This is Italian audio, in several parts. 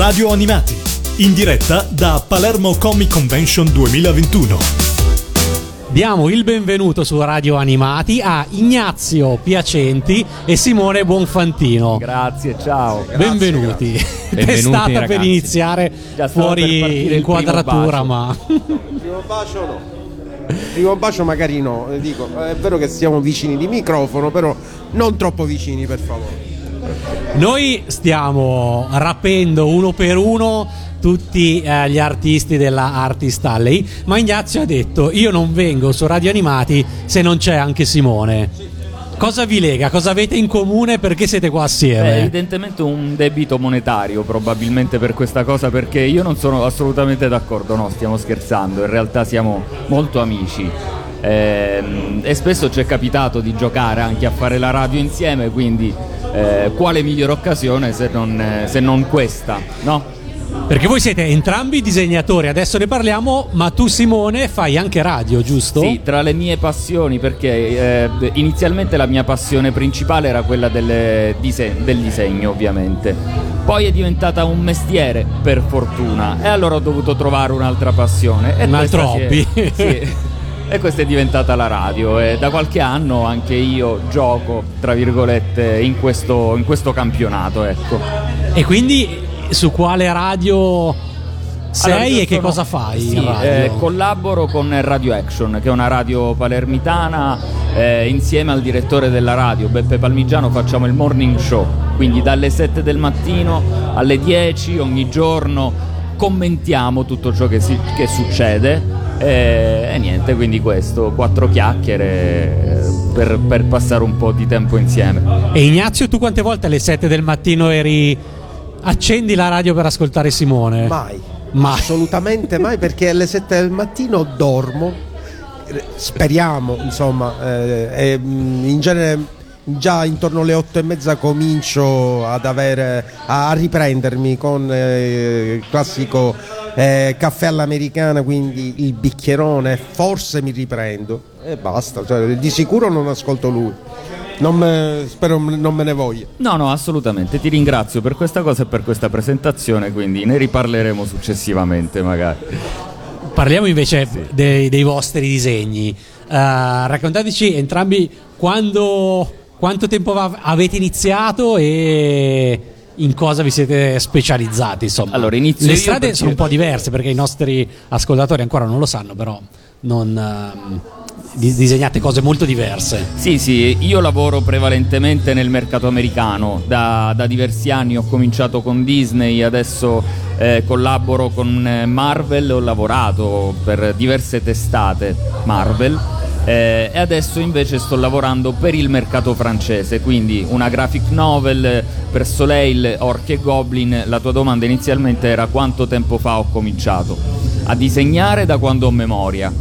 Radio Animati, in diretta da Palermo Comic Convention 2021. Diamo il benvenuto su Radio Animati a Ignazio Piacenti e Simone Buonfantino. Grazie, ciao. Benvenuti. Benvenuti, Testata per ragazzi. iniziare Già stava per partire fuori inquadratura, primo ma Primo bacio no. Primo bacio magari no, dico, è vero che siamo vicini di microfono, però non troppo vicini per favore. Noi stiamo rapendo uno per uno tutti eh, gli artisti della Artist Alley, ma Ignazio ha detto io non vengo su Radio Animati se non c'è anche Simone. Cosa vi lega? Cosa avete in comune? Perché siete qua assieme? evidentemente un debito monetario probabilmente per questa cosa perché io non sono assolutamente d'accordo, no, stiamo scherzando, in realtà siamo molto amici. Ehm, e spesso ci è capitato di giocare anche a fare la radio insieme, quindi eh, quale migliore occasione se non, eh, se non questa, no? Perché voi siete entrambi disegnatori, adesso ne parliamo, ma tu Simone fai anche radio, giusto? Sì, tra le mie passioni, perché eh, inizialmente la mia passione principale era quella del, dise- del disegno, ovviamente. Poi è diventata un mestiere, per fortuna, e allora ho dovuto trovare un'altra passione. Un altro hobby. è- sì. E questa è diventata la radio e da qualche anno anche io gioco, tra virgolette, in questo, in questo campionato, ecco. E quindi su quale radio sei Allora, e che sono- cosa fai? Sì, eh, collaboro con Radio Action, che è una radio palermitana, eh, insieme al direttore della radio, Beppe Palmigiano, facciamo il morning show, quindi dalle 7 del mattino alle 10 ogni giorno commentiamo tutto ciò che, si- che succede eh, e niente, quindi questo, quattro chiacchiere eh, per, per passare un po' di tempo insieme. E Ignazio, tu quante volte alle 7 del mattino eri... Accendi la radio per ascoltare Simone? Mai. Mai. Assolutamente mai perché alle 7 del mattino dormo. Speriamo, insomma, eh, e, mm, in genere già intorno alle 8 e mezza comincio ad avere a riprendermi con eh, il classico eh, caffè all'americana, quindi il bicchierone, forse mi riprendo e basta, cioè, di sicuro non ascolto lui. Non me- spero non me ne voglia. No, no, assolutamente, ti ringrazio per questa cosa e per questa presentazione, quindi ne riparleremo successivamente magari. Parliamo invece dei, dei vostri disegni. Eh, raccontateci entrambi quando, quanto tempo avete iniziato e in cosa vi siete specializzati. Insomma, Allora, inizio le strade perché- sono un po' diverse perché i nostri ascoltatori ancora non lo sanno, però non, ehm, di- disegnate cose molto diverse. Sì, sì, io lavoro prevalentemente nel mercato americano, da, da diversi anni ho cominciato con Disney, adesso eh, collaboro con eh, Marvel, ho lavorato per diverse testate Marvel. Eh, e adesso invece sto lavorando per il mercato francese, quindi una graphic novel eh, per Soleil, Orchi e Goblin. La tua domanda inizialmente era quanto tempo fa ho cominciato a disegnare da quando ho memoria.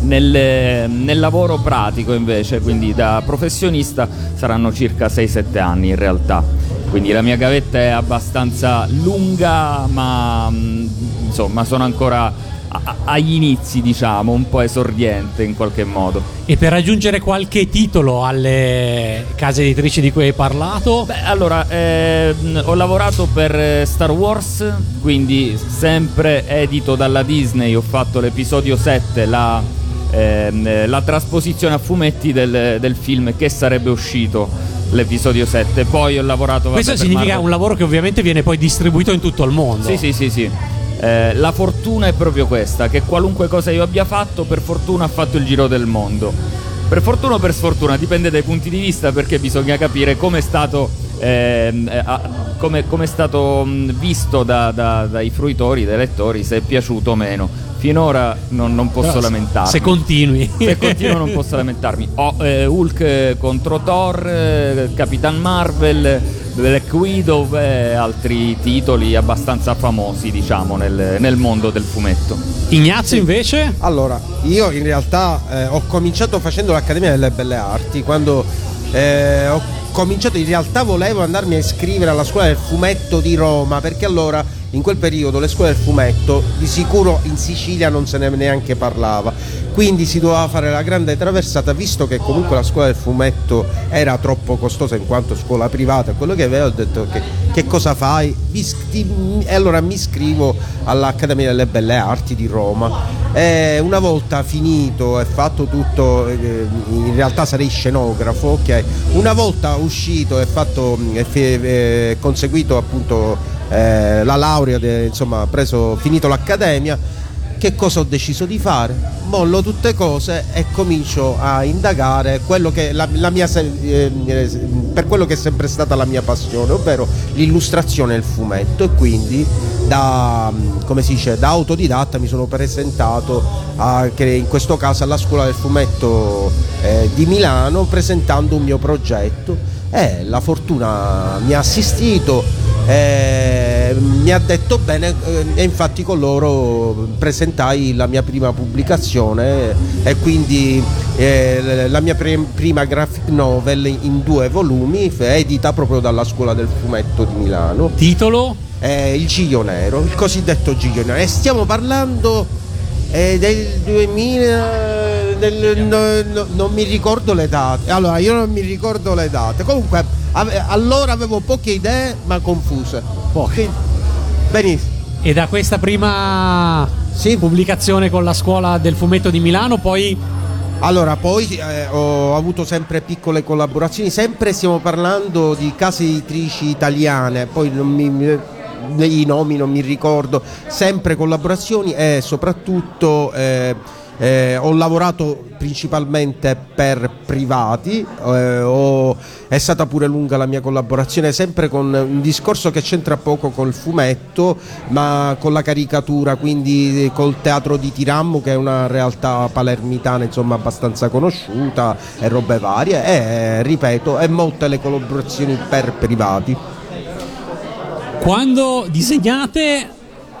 Nel, nel lavoro pratico invece, quindi da professionista, saranno circa 6-7 anni in realtà. Quindi la mia gavetta è abbastanza lunga, ma mm, insomma sono ancora a- agli inizi, diciamo, un po' esordiente in qualche modo. E per aggiungere qualche titolo alle case editrici di cui hai parlato, Beh, allora, ehm, ho lavorato per eh, Star Wars, quindi sempre edito dalla Disney, ho fatto l'episodio 7, la, eh, la trasposizione a fumetti del, del film che sarebbe uscito, l'episodio 7. Poi ho lavorato... vabbè, questo significa Marvel. un lavoro che ovviamente viene poi distribuito in tutto il mondo. Sì, sì, sì, sì. Eh, la fortuna è proprio questa, che qualunque cosa io abbia fatto, per fortuna ha fatto il giro del mondo. Per fortuna o per sfortuna, dipende dai punti di vista, perché bisogna capire come è stato, ehm, eh, come, come è stato visto da- da- dai fruitori, dai lettori, se è piaciuto o meno. Finora non, non posso se- lamentarmi. Se continui. Se continuo non posso lamentarmi. Ho eh, Hulk contro Thor, eh, Capitan Marvel, Black Widow e altri titoli abbastanza famosi, diciamo, nel, nel mondo del fumetto. Ignazio invece? Allora, io in realtà eh, ho cominciato facendo l'Accademia delle Belle Arti, quando eh, ho cominciato in realtà volevo andarmi a iscrivere alla scuola del fumetto di Roma, perché allora in quel periodo le scuole del fumetto di sicuro in Sicilia non se ne neanche parlava, quindi si doveva fare la grande traversata visto che comunque la scuola del fumetto era troppo costosa in quanto scuola privata, quello che avevo detto che, che cosa fai? E allora mi iscrivo all'Accademia delle Belle Arti di Roma. E una volta finito e fatto tutto, eh, in realtà sarei scenografo, ok? Una volta uscito e fatto, e conseguito appunto eh, la laurea, de, insomma, preso, finito l'accademia, che cosa ho deciso di fare? Mollo tutte cose e comincio a indagare quello la, la mia, eh, per quello che è sempre stata la mia passione, ovvero l'illustrazione e il fumetto. E quindi da, dice, da autodidatta mi sono presentato a, in questo caso alla scuola del fumetto eh, di Milano presentando un mio progetto. E la fortuna mi ha assistito eh, mi ha detto bene eh, e infatti con loro presentai la mia prima pubblicazione e quindi eh, la mia pre- prima graphic novel in due volumi edita proprio dalla scuola del fumetto di Milano. Titolo? Il Giglio Nero il cosiddetto Giglio Nero. E stiamo parlando eh, del 2000 del, no, no, non mi ricordo le date. Allora io non mi ricordo le date. Comunque ave- allora avevo poche idee ma confuse. Poche. Benissimo. E da questa prima sì. pubblicazione con la scuola del fumetto di Milano poi allora, poi eh, ho avuto sempre piccole collaborazioni, sempre stiamo parlando di case editrici italiane, poi non mi, i nomi non mi ricordo, sempre collaborazioni e soprattutto eh, eh, ho lavorato principalmente per privati, eh, ho, è stata pure lunga la mia collaborazione, sempre con un discorso che c'entra poco col fumetto, ma con la caricatura, quindi col teatro di Tirammo, che è una realtà palermitana insomma, abbastanza conosciuta e robe varie, e ripeto, e molte le collaborazioni per privati. Quando disegnate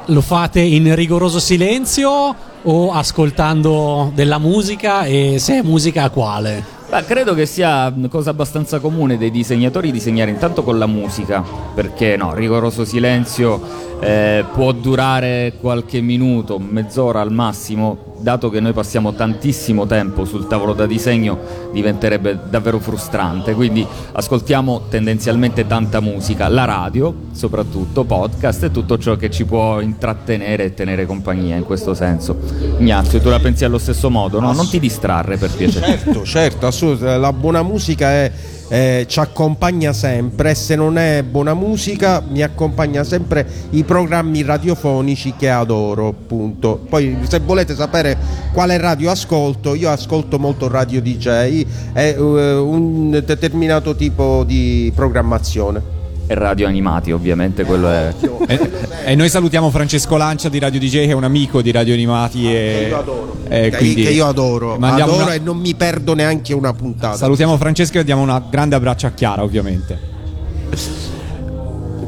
lo fate in rigoroso silenzio o ascoltando della musica e se è musica quale? Beh, credo che sia una cosa abbastanza comune dei disegnatori disegnare intanto con la musica, perché no, rigoroso silenzio eh, può durare qualche minuto, mezz'ora al massimo, dato che noi passiamo tantissimo tempo sul tavolo da disegno diventerebbe davvero frustrante, quindi ascoltiamo tendenzialmente tanta musica, la radio soprattutto, podcast e tutto ciò che ci può intrattenere e tenere compagnia in questo senso. Ignazio, tu la pensi allo stesso modo, no? Non ti distrarre per piacere. Certo, certo, assolutamente, la buona musica è eh, ci accompagna sempre e se non è buona musica mi accompagna sempre i programmi radiofonici che adoro appunto poi se volete sapere quale radio ascolto io ascolto molto radio DJ e uh, un determinato tipo di programmazione e radio animati ovviamente quello è e, e, noi salutiamo Francesco Lancia di Radio DJ che è un amico di Radio Animati e, che io adoro, eh, quindi, che io adoro, adoro una... e non mi perdo neanche una puntata. Salutiamo Francesco e diamo un grande abbraccio a Chiara ovviamente.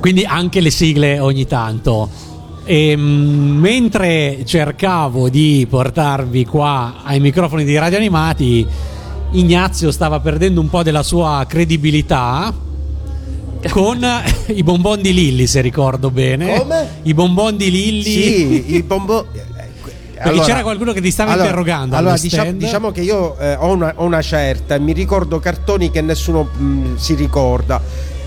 Quindi anche le sigle ogni tanto. E, ehm, mentre cercavo di portarvi qua ai microfoni di Radio Animati Ignazio stava perdendo un po' della sua credibilità con i bonbon di Lilli, se ricordo bene. Come? I bonbon di Lilli. Sì, i bonbon. Perché allora, c'era qualcuno che ti stava allora, interrogando. Allora, diciamo, diciamo, che io eh, ho, una, ho, una, certa e mi ricordo cartoni che nessuno mh, mm, si ricorda.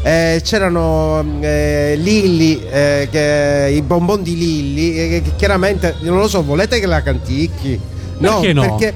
Eh, c'erano mm, eh, Lilli, eh, che, i bonbon di Lilli, eh, che chiaramente non lo so, volete che la canticchi? No, perché no? Perché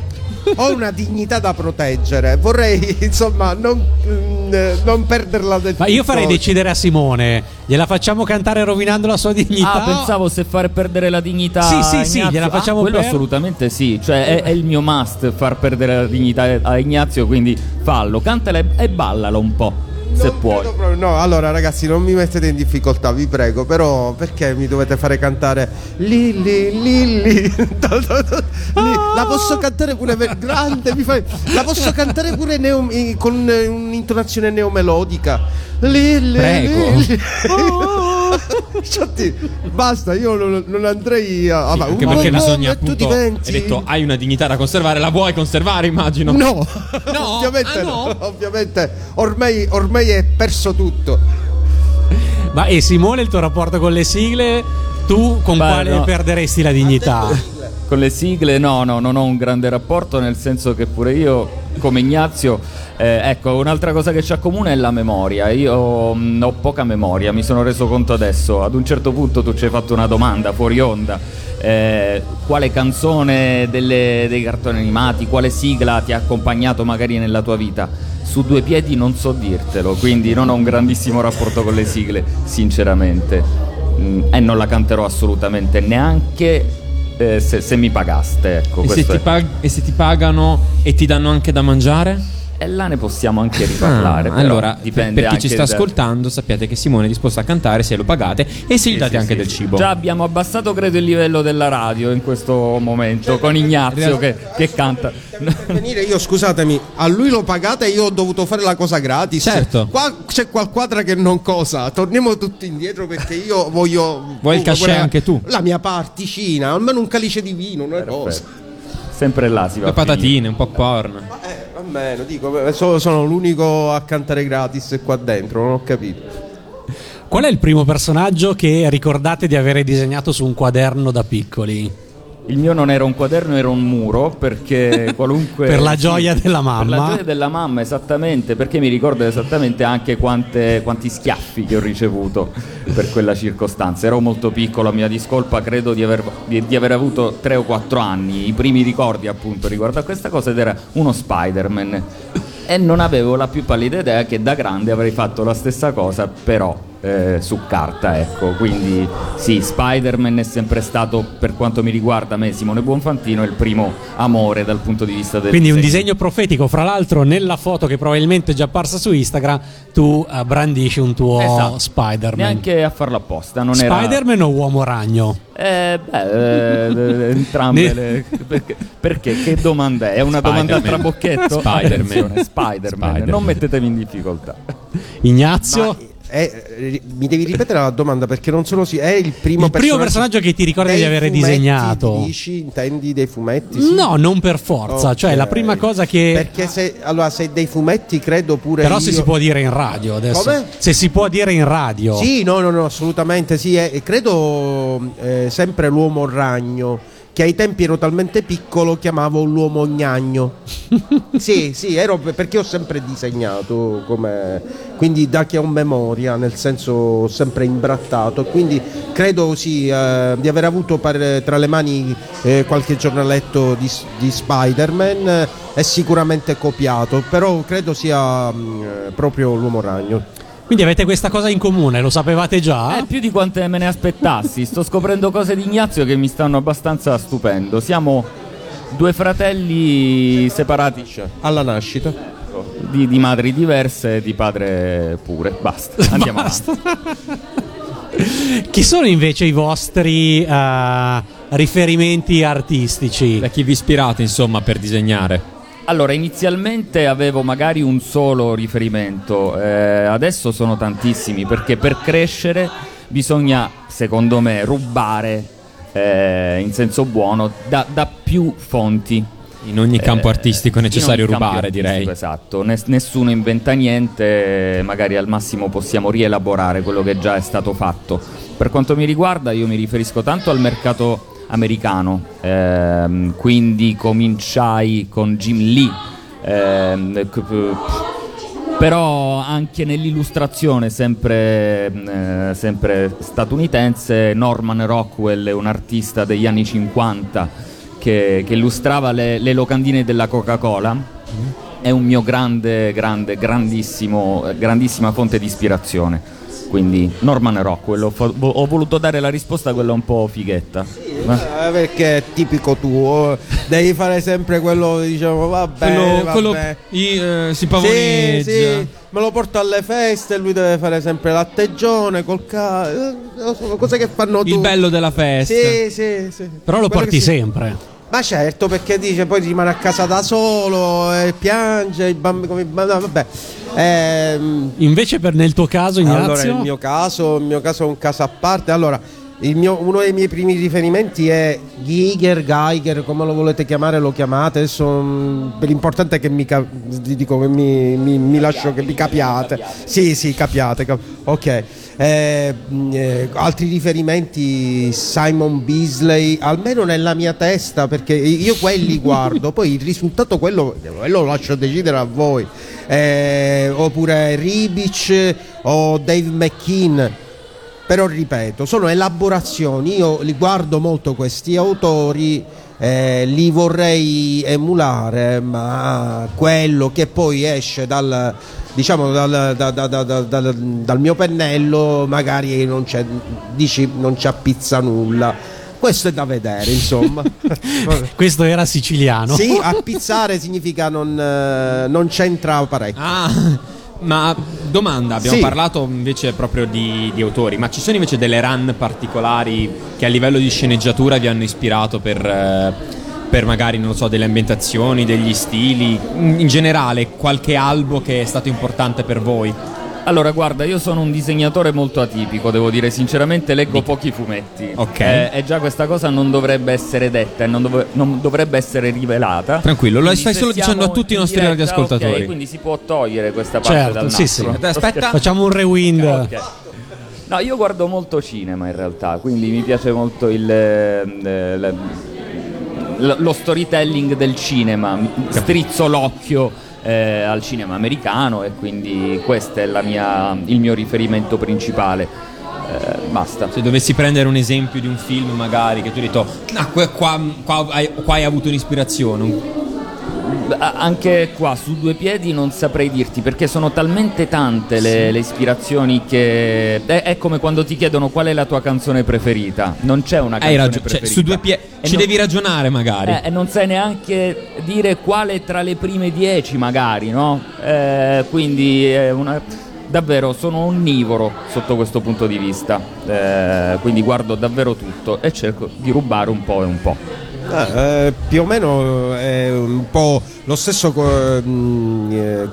ho una dignità da proteggere. Vorrei, insomma, non, mm, non perderla del tutto. Ma io farei decidere a Simone. Gliela facciamo cantare rovinando la sua dignità? Ah, pensavo se far perdere la dignità. Sì, sì, sì, gliela facciamo ah, quello per... assolutamente sì. Cioè, è, è, il mio must far perdere la dignità a Ignazio. Quindi fallo, cantala e ballalo un po' se puoi. Proprio, no, allora ragazzi, non mi mettete in difficoltà, vi prego, però perché mi dovete fare cantare Lilli, Lilli? La posso cantare pure grande, mi fai... La posso cantare pure neo... con un'intonazione neomelodica. Lilli, Prego. Lilli. Infatti, basta, io non, non andrei a. Sì, anche perché bisogna appunto. Diventi... Hai detto hai una dignità da conservare, la vuoi conservare, immagino. No, no? ovviamente ah, no. no. Ovviamente ormai, ormai è perso tutto. Ma e Simone, il tuo rapporto con le sigle? Tu con Beh, quale no. perderesti la dignità? Con le sigle no, no, non ho un grande rapporto, nel senso che pure io, come Ignazio, eh, ecco, un'altra cosa che ci accomuna è la memoria. Io mh, mm, ho poca memoria, mi sono reso conto adesso. Ad un certo punto tu ci hai fatto una domanda fuori onda. Eh, quale canzone delle, dei cartoni animati, quale sigla ti ha accompagnato magari nella tua vita? Su due piedi non so dirtelo, quindi non ho un grandissimo rapporto con le sigle, sinceramente. Mm, e non la canterò assolutamente neanche eh, se, se, mi pagaste. Ecco, e, se pag- e se ti pagano e ti danno anche da mangiare? E là ne possiamo anche riparlare. Ah, allora, dipende per chi ci sta ascoltando, sappiate che Simone è disposto a cantare se lo pagate e se gli date sì, anche sì, del cibo. Già abbiamo abbassato, credo, il livello della radio in questo momento, cioè, con Ignazio che, che, canta. Venire io, scusatemi, a lui lo pagate e io ho dovuto fare la cosa gratis. Certo. Qua c'è qualquadra che non cosa. Torniamo tutti indietro perché io voglio. Vuoi il cachet anche tu? La mia particina, almeno un calice di vino, una Perfetto. cosa sempre là si va. Le patatine, un popcorn. Ma eh, vabbè, lo dico, sono, sono l'unico a cantare gratis qua dentro, non ho capito. Qual è il primo personaggio che ricordate di avere disegnato su un quaderno da piccoli? Il mio non era un quaderno, era un muro perché qualunque. per la gioia della mamma. Per la gioia della mamma, esattamente, perché mi ricordo esattamente anche quante, quanti schiaffi che ho ricevuto per quella circostanza. Ero molto piccolo, a mia discolpa, credo di aver, di, di aver avuto 3 o 4 anni. I primi ricordi, appunto, riguardo a questa cosa ed era uno Spider-Man. E non avevo la più pallida idea che da grande avrei fatto la stessa cosa, però eh, su carta, ecco. Quindi sì, Spider-Man è sempre stato, per quanto mi riguarda me, Simone Buonfantino, il primo amore dal punto di vista del Quindi disegno. un disegno profetico, fra l'altro nella foto che probabilmente è già apparsa su Instagram, tu uh, brandisci un tuo esatto. Spider-Man. Neanche a farlo apposta, non Spider-Man era... o Uomo Ragno? Eh, beh, eh, entrambe le... perché, perché, Che domanda è? È una domanda a trabocchetto? Spider-Man. Spider-Man. Spider-Man. Non mettetemi in difficoltà. Ignazio? Ma è, mi devi ripetere la domanda perché non sono sì. È il primo, il personaggio, primo personaggio che ti ricordi di aver disegnato. Dici, intendi dei fumetti? Sì? No, non per forza. Okay. Cioè, la prima cosa che. Perché se, allora, se dei fumetti credo pure. Però io... se si può dire in radio adesso. Come? Se si può dire in radio. Sì, no, no, no, assolutamente sì. È, credo eh, sempre l'uomo ragno che ai tempi ero talmente piccolo chiamavo l'uomo gnagno. sì, sì, ero perché ho sempre disegnato come quindi da che ho memoria, nel senso ho sempre imbrattato, quindi credo sì, eh, di aver avuto per, tra le mani eh, qualche giornaletto di, di Spider-Man eh, è sicuramente copiato, però credo sia mh, mm, proprio l'uomo ragno. Quindi avete questa cosa in comune, lo sapevate già? Eh, più di quante me ne aspettassi. Sto scoprendo cose di Ignazio che mi stanno abbastanza stupendo. Siamo due fratelli separati alla nascita. Di, di madri diverse e di padre pure. Basta, andiamo Basta. avanti. Chi sono invece i vostri uh, riferimenti artistici? Da chi vi ispirate, insomma, per disegnare? Allora, inizialmente avevo magari un solo riferimento, eh, adesso sono tantissimi perché per crescere bisogna, secondo me, rubare eh, in senso buono da, da, più fonti. In ogni campo eh, artistico è necessario rubare, direi. Esatto, nessuno inventa niente, magari al massimo possiamo rielaborare quello che già è stato fatto. Per quanto mi riguarda, io mi riferisco tanto al mercato americano, ehm, quindi cominciai con Jim Lee. Ehm, però anche nell'illustrazione sempre, eh, sempre, statunitense Norman Rockwell è un artista degli anni 50 che, che illustrava le, le, locandine della Coca-Cola. È un mio grande, grande, grandissimo, grandissima fonte di ispirazione quindi Norman Rockwell ho, ho, voluto dare la risposta a quella un po' fighetta. Sì, eh, perché è tipico tuo. Devi fare sempre quello diciamo vabbè quello, vabbè. quello i, eh, si pavoneggia sì, sì, me lo porto alle feste lui deve fare sempre l'atteggione col ca eh, cose che fanno tutti il bello della festa. Sì sì sì. Però lo quello porti sempre. Ma certo, perché dice poi rimane a casa da solo e piange, i bambini, vabbè. Ehm, Invece per nel tuo caso Ignazio? Allora il mio caso, il mio caso è un caso a parte. Allora, mio, uno dei miei primi riferimenti è Giger, Geiger, come lo volete chiamare, lo chiamate. Adesso mm, l'importante è che mi, dico, che mi, mi, mi lascio che mi capiate. Sì, sì, capiate. Cap- ok. Eh, mm, eh, altri riferimenti Simon Beasley almeno nella mia testa perché io quelli guardo poi il risultato quello, quello lo lascio decidere a voi eh, oppure Ribic o Dave McKean però ripeto, sono elaborazioni, io li guardo molto questi autori, eh, li vorrei emulare, ma quello che poi esce dal, diciamo, dal, da, da, da, dal mio pennello magari non, c'è, dici, non ci appizza nulla. Questo è da vedere, insomma. Questo era siciliano. Sì, appizzare significa non, eh, non c'entra parecchio. Ah. Ma domanda, abbiamo sì. parlato invece proprio di, di, autori, ma ci sono invece delle run particolari che a livello di sceneggiatura vi hanno ispirato per, eh, per magari, non so, delle ambientazioni, degli stili, in generale qualche albo che è stato importante per voi? Allora, guarda, io sono un disegnatore molto atipico, devo dire sinceramente, leggo Di... pochi fumetti. Ok. Eh, e già questa cosa non dovrebbe essere detta e non, dov- non, dovrebbe essere rivelata. Tranquillo, lo stai solo dicendo a tutti i nostri radioascoltatori. Okay, quindi si può togliere questa parte certo, dal sì, sì. Aspetta, facciamo un rewind. Okay. No, io guardo molto cinema in realtà, quindi mi piace molto il, eh, lo storytelling del cinema, strizzo l'occhio eh, al cinema americano e quindi questo è mia, il mio riferimento principale. Eh, basta. Se dovessi prendere un esempio di un film magari che tu hai detto, ah, qua, qua, qua, qua hai avuto un'ispirazione, anche qua su due piedi non saprei dirti perché sono talmente tante le, le ispirazioni che è, è, come quando ti chiedono qual è la tua canzone preferita. Non c'è una canzone raggi- preferita cioè, su due piedi ci non, devi ragionare magari. Eh, e non sai neanche dire quale tra le prime dieci magari no? Eh, quindi è una davvero sono onnivoro sotto questo punto di vista, eh, quindi guardo davvero tutto e cerco di rubare un po' e un po'. Eh, eh, più o meno è un po' lo stesso, mm, eh,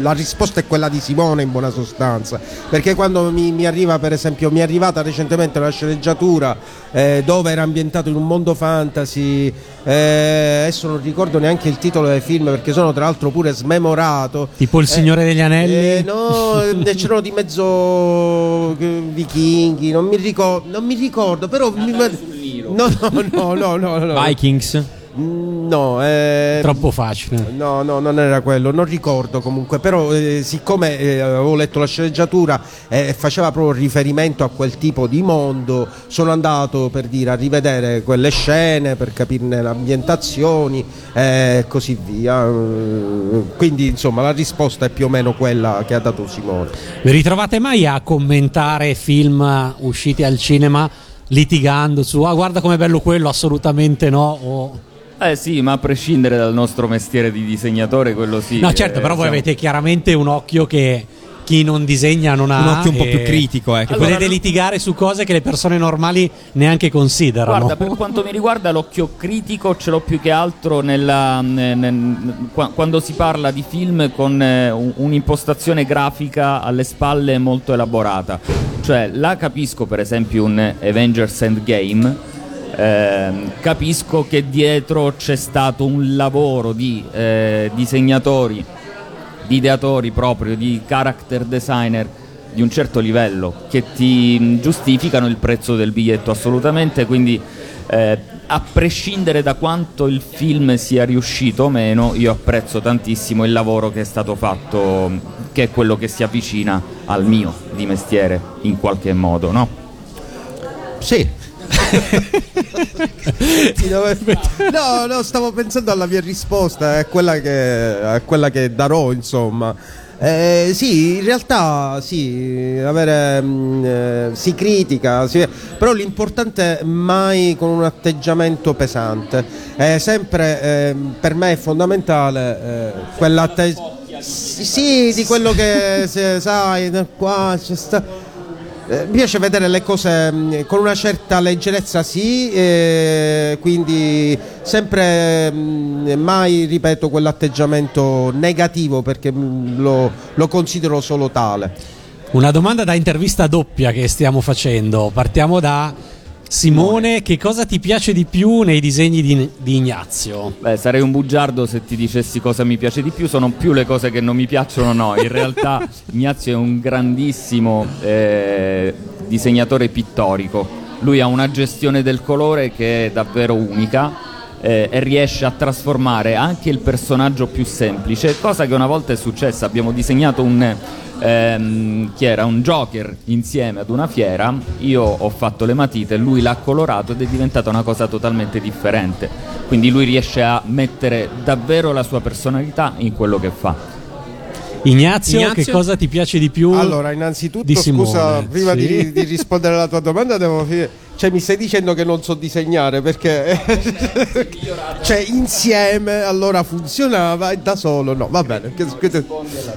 la risposta è quella di Simone in buona sostanza, perché quando mi, mi arriva per esempio, mi è arrivata recentemente una sceneggiatura eh, dove era ambientato in un mondo fantasy, eh, adesso non ricordo neanche il titolo del film perché sono tra l'altro pure smemorato. Tipo Il Signore degli Anelli? Eh, no, c'erano di mezzo vichinghi, non mi ricordo, non mi ricordo però... Mi, no, no, no, no, no, Vikings? No, eh, troppo facile. No, no, non era quello, non ricordo comunque, però eh, siccome eh, avevo letto la sceneggiatura e eh, faceva proprio riferimento a quel tipo di mondo, sono andato per dire a rivedere quelle scene per capirne le ambientazioni e così via. Quindi insomma la risposta è più o meno quella che ha dato Simone. Vi ritrovate mai a commentare film usciti al cinema? Litigando su ah guarda com'è bello quello, assolutamente no. O... Eh sì, ma a prescindere dal nostro mestiere di disegnatore, quello sì. No, certo, eh, però voi avete chiaramente un occhio che chi non disegna non ha un occhio un po' più critico ecco. allora, potete litigare su cose che le persone normali neanche considerano. Guarda per quanto mi riguarda l'occhio critico ce l'ho più che altro nella, nel, nel, quando si parla di film con eh, un'impostazione grafica alle spalle molto elaborata. Cioè la capisco per esempio un Avengers Endgame eh, capisco che dietro c'è stato un lavoro di eh, disegnatori di ideatori proprio, di character designer di un certo livello che ti giustificano il prezzo del biglietto assolutamente, quindi eh, a prescindere da quanto il film sia riuscito o meno, io apprezzo tantissimo il lavoro che è stato fatto, che è quello che si avvicina al mio di mestiere in qualche modo, no? Sì, no, no, stavo pensando alla mia risposta, è quella che, è quella che darò, insomma. Eh, sì, in realtà sì, avere, mh, mm, eh, si critica, si, però l'importante è mai con un atteggiamento pesante. È sempre, eh, per me è fondamentale eh, quell'atteggiamento. Sì, sì, di quello che se, sai, qua c'è sta eh, mi piace vedere le cose mh, mm, con una certa leggerezza, sì, eh, quindi sempre mh, mm, mai, ripeto, quell'atteggiamento negativo perché mh, mm, lo, lo considero solo tale. Una domanda da intervista doppia che stiamo facendo. Partiamo da Simone, che cosa ti piace di più nei disegni di, di, Ignazio? Beh, sarei un bugiardo se ti dicessi cosa mi piace di più, sono più le cose che non mi piacciono, no. In realtà Ignazio è un grandissimo eh, disegnatore pittorico. Lui ha una gestione del colore che è davvero unica eh, e riesce a trasformare anche il personaggio più semplice, cosa che una volta è successa. Abbiamo disegnato un, ehm, chi era un Joker insieme ad una fiera, io ho fatto le matite, lui l'ha colorato ed è diventata una cosa totalmente differente. Quindi lui riesce a mettere davvero la sua personalità in quello che fa. Ignazio, Ignazio, che cosa ti piace di più? Allora, innanzitutto, scusa, prima sì. di, di, rispondere alla tua domanda, devo finire. Cioè, mi stai dicendo che non so disegnare perché cioè, insieme allora funzionava e da solo no. Va bene.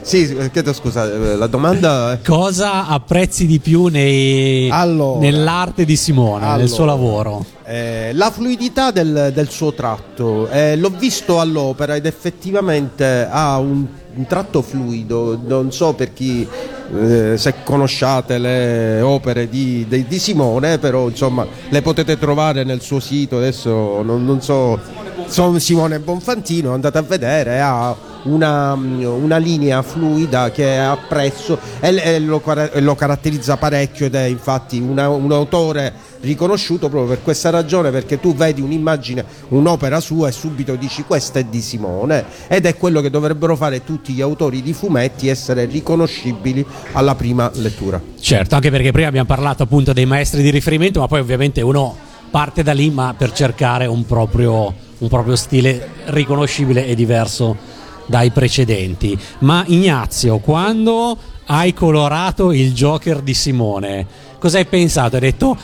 Sì, chiedo scusa, eh, la domanda è... Cosa apprezzi di più nei, allora, nell'arte di Simone, allora, nel suo lavoro? Eh, la fluidità del, del suo tratto. Eh, l'ho visto all'opera ed effettivamente ha un un tratto fluido, non so per chi eh, se conosciate le opere di, di, di, Simone, però insomma le potete trovare nel suo sito, adesso non, non so, sono Simone Bonfantino, andate a vedere, ha una, una linea fluida che apprezzo e, e lo, lo, caratterizza parecchio ed è infatti una, un autore riconosciuto proprio per questa ragione perché tu vedi un'immagine, un'opera sua e subito dici questa è di Simone ed è quello che dovrebbero fare tutti gli autori di fumetti, essere riconoscibili alla prima lettura. Certo, anche perché prima abbiamo parlato appunto dei maestri di riferimento, ma poi ovviamente uno parte da lì ma per cercare un proprio, un proprio stile riconoscibile e diverso dai precedenti. Ma Ignazio, quando hai colorato il Joker di Simone, cosa hai pensato? Hai detto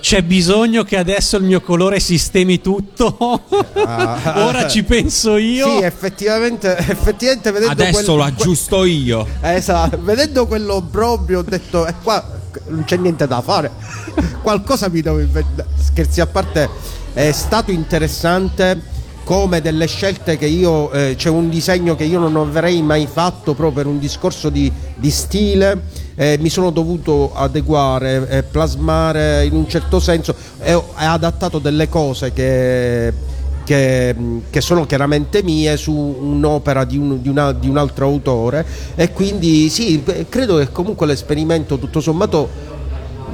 c'è bisogno che adesso il mio colore sistemi tutto. Ah, Ora ci penso io. Sì, effettivamente, effettivamente vedendo adesso quel, lo aggiusto io. Esatto, vedendo quello proprio ho detto, eh, qua non c'è niente da fare. Qualcosa mi devo inventare. Scherzi a parte, è stato interessante come delle scelte che io eh, c'è un disegno che io non avrei mai fatto proprio per un discorso di, di stile eh, mi sono dovuto adeguare eh, plasmare in un certo senso e ho adattato delle cose che, che, che, sono chiaramente mie su un'opera di un, di, una, di un altro autore e quindi sì credo che comunque l'esperimento tutto sommato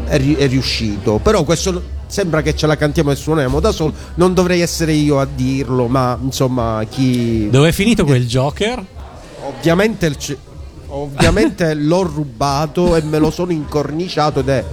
è, è riuscito però questo sembra che ce la cantiamo e suoniamo da solo. Non dovrei essere io a dirlo, ma insomma, chi. Dove è finito quel Joker? Ovviamente, il... Ovviamente l'ho rubato e me lo sono incorniciato ed è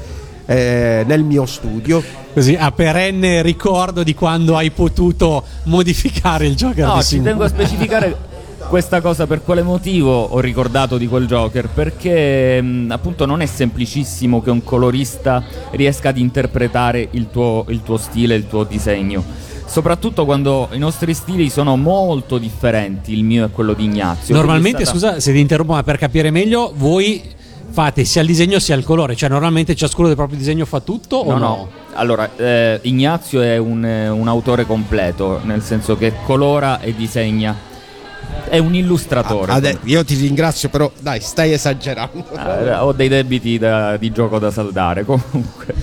eh, nel mio studio. Così a perenne ricordo di quando hai potuto modificare il Joker no, di ci tengo a specificare questa cosa per quale motivo ho ricordato di quel Joker? Perché mh, appunto non è semplicissimo che un colorista riesca ad interpretare il tuo, il tuo stile, il tuo disegno. Soprattutto quando i nostri stili sono molto differenti, il mio e quello di Ignazio. Normalmente, stata... scusa se ti interrompo, ma per capire meglio, voi fate sia il disegno sia il colore, cioè normalmente ciascuno del proprio disegno fa tutto no, o no? no? Allora, eh, Ignazio è un, un autore completo, nel senso che colora e disegna è un illustratore. Ade- io ti ringrazio, però dai, stai esagerando. Ah, ho dei debiti da, di gioco da saldare. Comunque,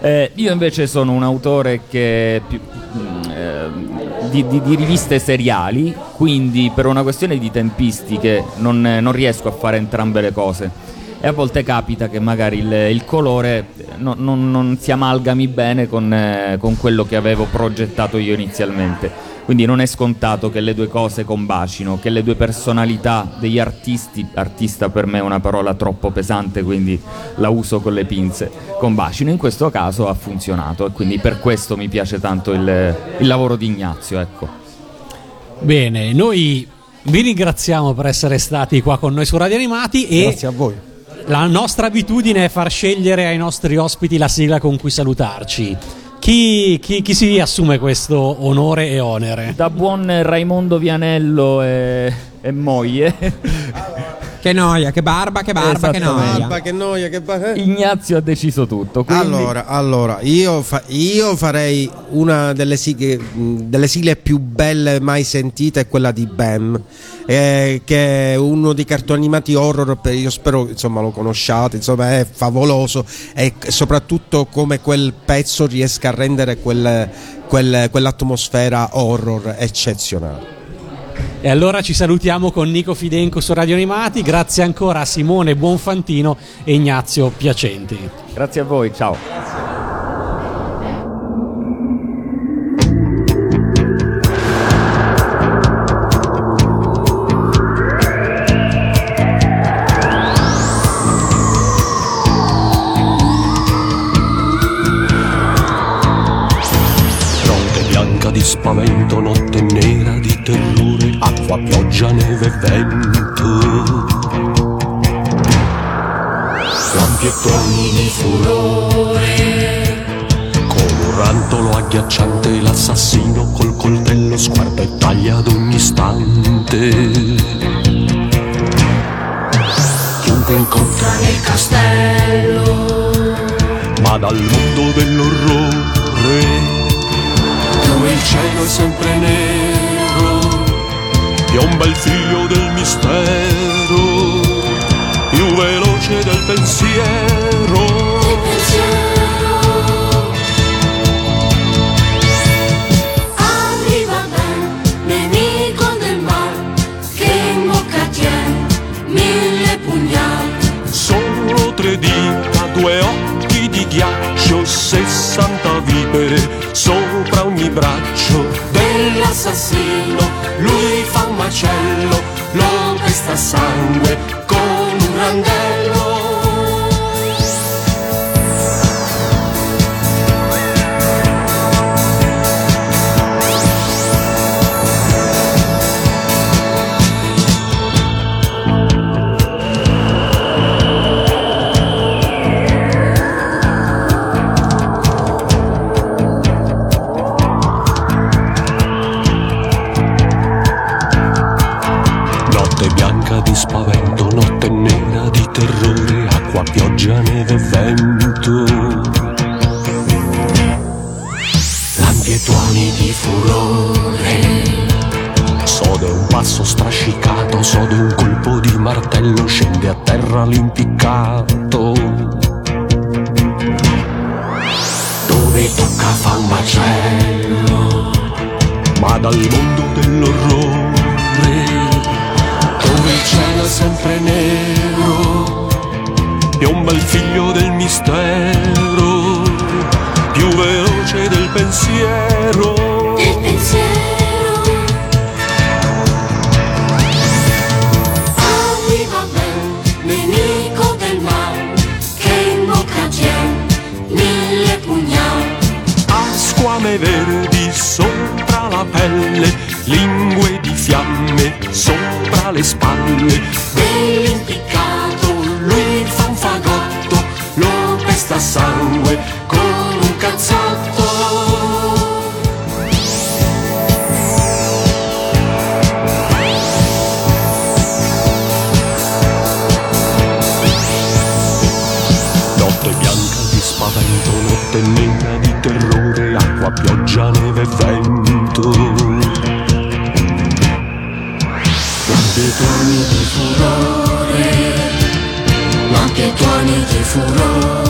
eh, io invece sono un autore che più, eh, di, di, di, riviste seriali, quindi per una questione di tempistiche non, non, riesco a fare entrambe le cose. E a volte capita che magari il, il colore no, non, non, si amalgami bene con, eh, con quello che avevo progettato io inizialmente quindi non è scontato che le due cose combacino, che le due personalità degli artisti, artista per me è una parola troppo pesante, quindi la uso con le pinze, combacino. In questo caso ha funzionato e quindi per questo mi piace tanto il, il lavoro di Ignazio. Ecco. Bene, noi vi ringraziamo per essere stati qua con noi su Radio Animati e Grazie a voi. La nostra abitudine è far scegliere ai nostri ospiti la sigla con cui salutarci. Chi, chi, chi, si assume questo onore e onere? Da buon Raimondo Vianello e, e moglie. Che noia, che barba, che barba, che noia. Barba, che noia, che ba- eh. Ignazio ha deciso tutto. quindi- Allora, allora io, fa- io farei una delle sigle, mh, delle sigle più belle mai sentite, è quella di Bam, eh, che è uno dei cartoni animati horror, per- io spero insomma, lo conosciate, insomma è favoloso e soprattutto come quel pezzo riesca a rendere quel- quel- quell'atmosfera horror eccezionale. E allora ci salutiamo con Nico Fidenco su Radio Animati. Grazie ancora a Simone Buonfantino e Ignazio Piacenti. Grazie a voi, ciao. Pioggia, neve e vento. Lampi e tuoni di furore, come un rantolo agghiacciante, l'assassino col coltello sguarda e taglia ad ogni istante. Chiunque incontra nel castello, ma dal mondo dell'orrore dove il cielo è sempre nero, piomba il figlio del mistero, più veloce del pensiero. Arriva ben, nemico del mal, che in bocca tiene mille pugnali. Solo tre dita, due occhi di ghiaccio, sessanta vipere sopra ogni braccio dell'assassino. Lui fa un macello, lo pesta sangue con un randello. Neve e vento. Lampi e tuoni di furore. Sode un passo strascicato, sode un colpo di martello, scende a terra l'impiccato. Dove tocca fa un macello, ma dal mondo dell'orrore dove il cielo è sempre nero, piomba il figlio del mistero, più veloce del pensiero. Il pensiero arriva ben, nemico del mal, che in bocca tiene mille pugnali. Ha squame verdi sopra la pelle, lingue di fiamme sopra le spalle. Dell'impiccato sangue con un cazzotto. Notte bianca di spavento, notte nera di terrore, acqua, pioggia, neve e vento. Lampi tuoni di furore, lampi tuoni di furore,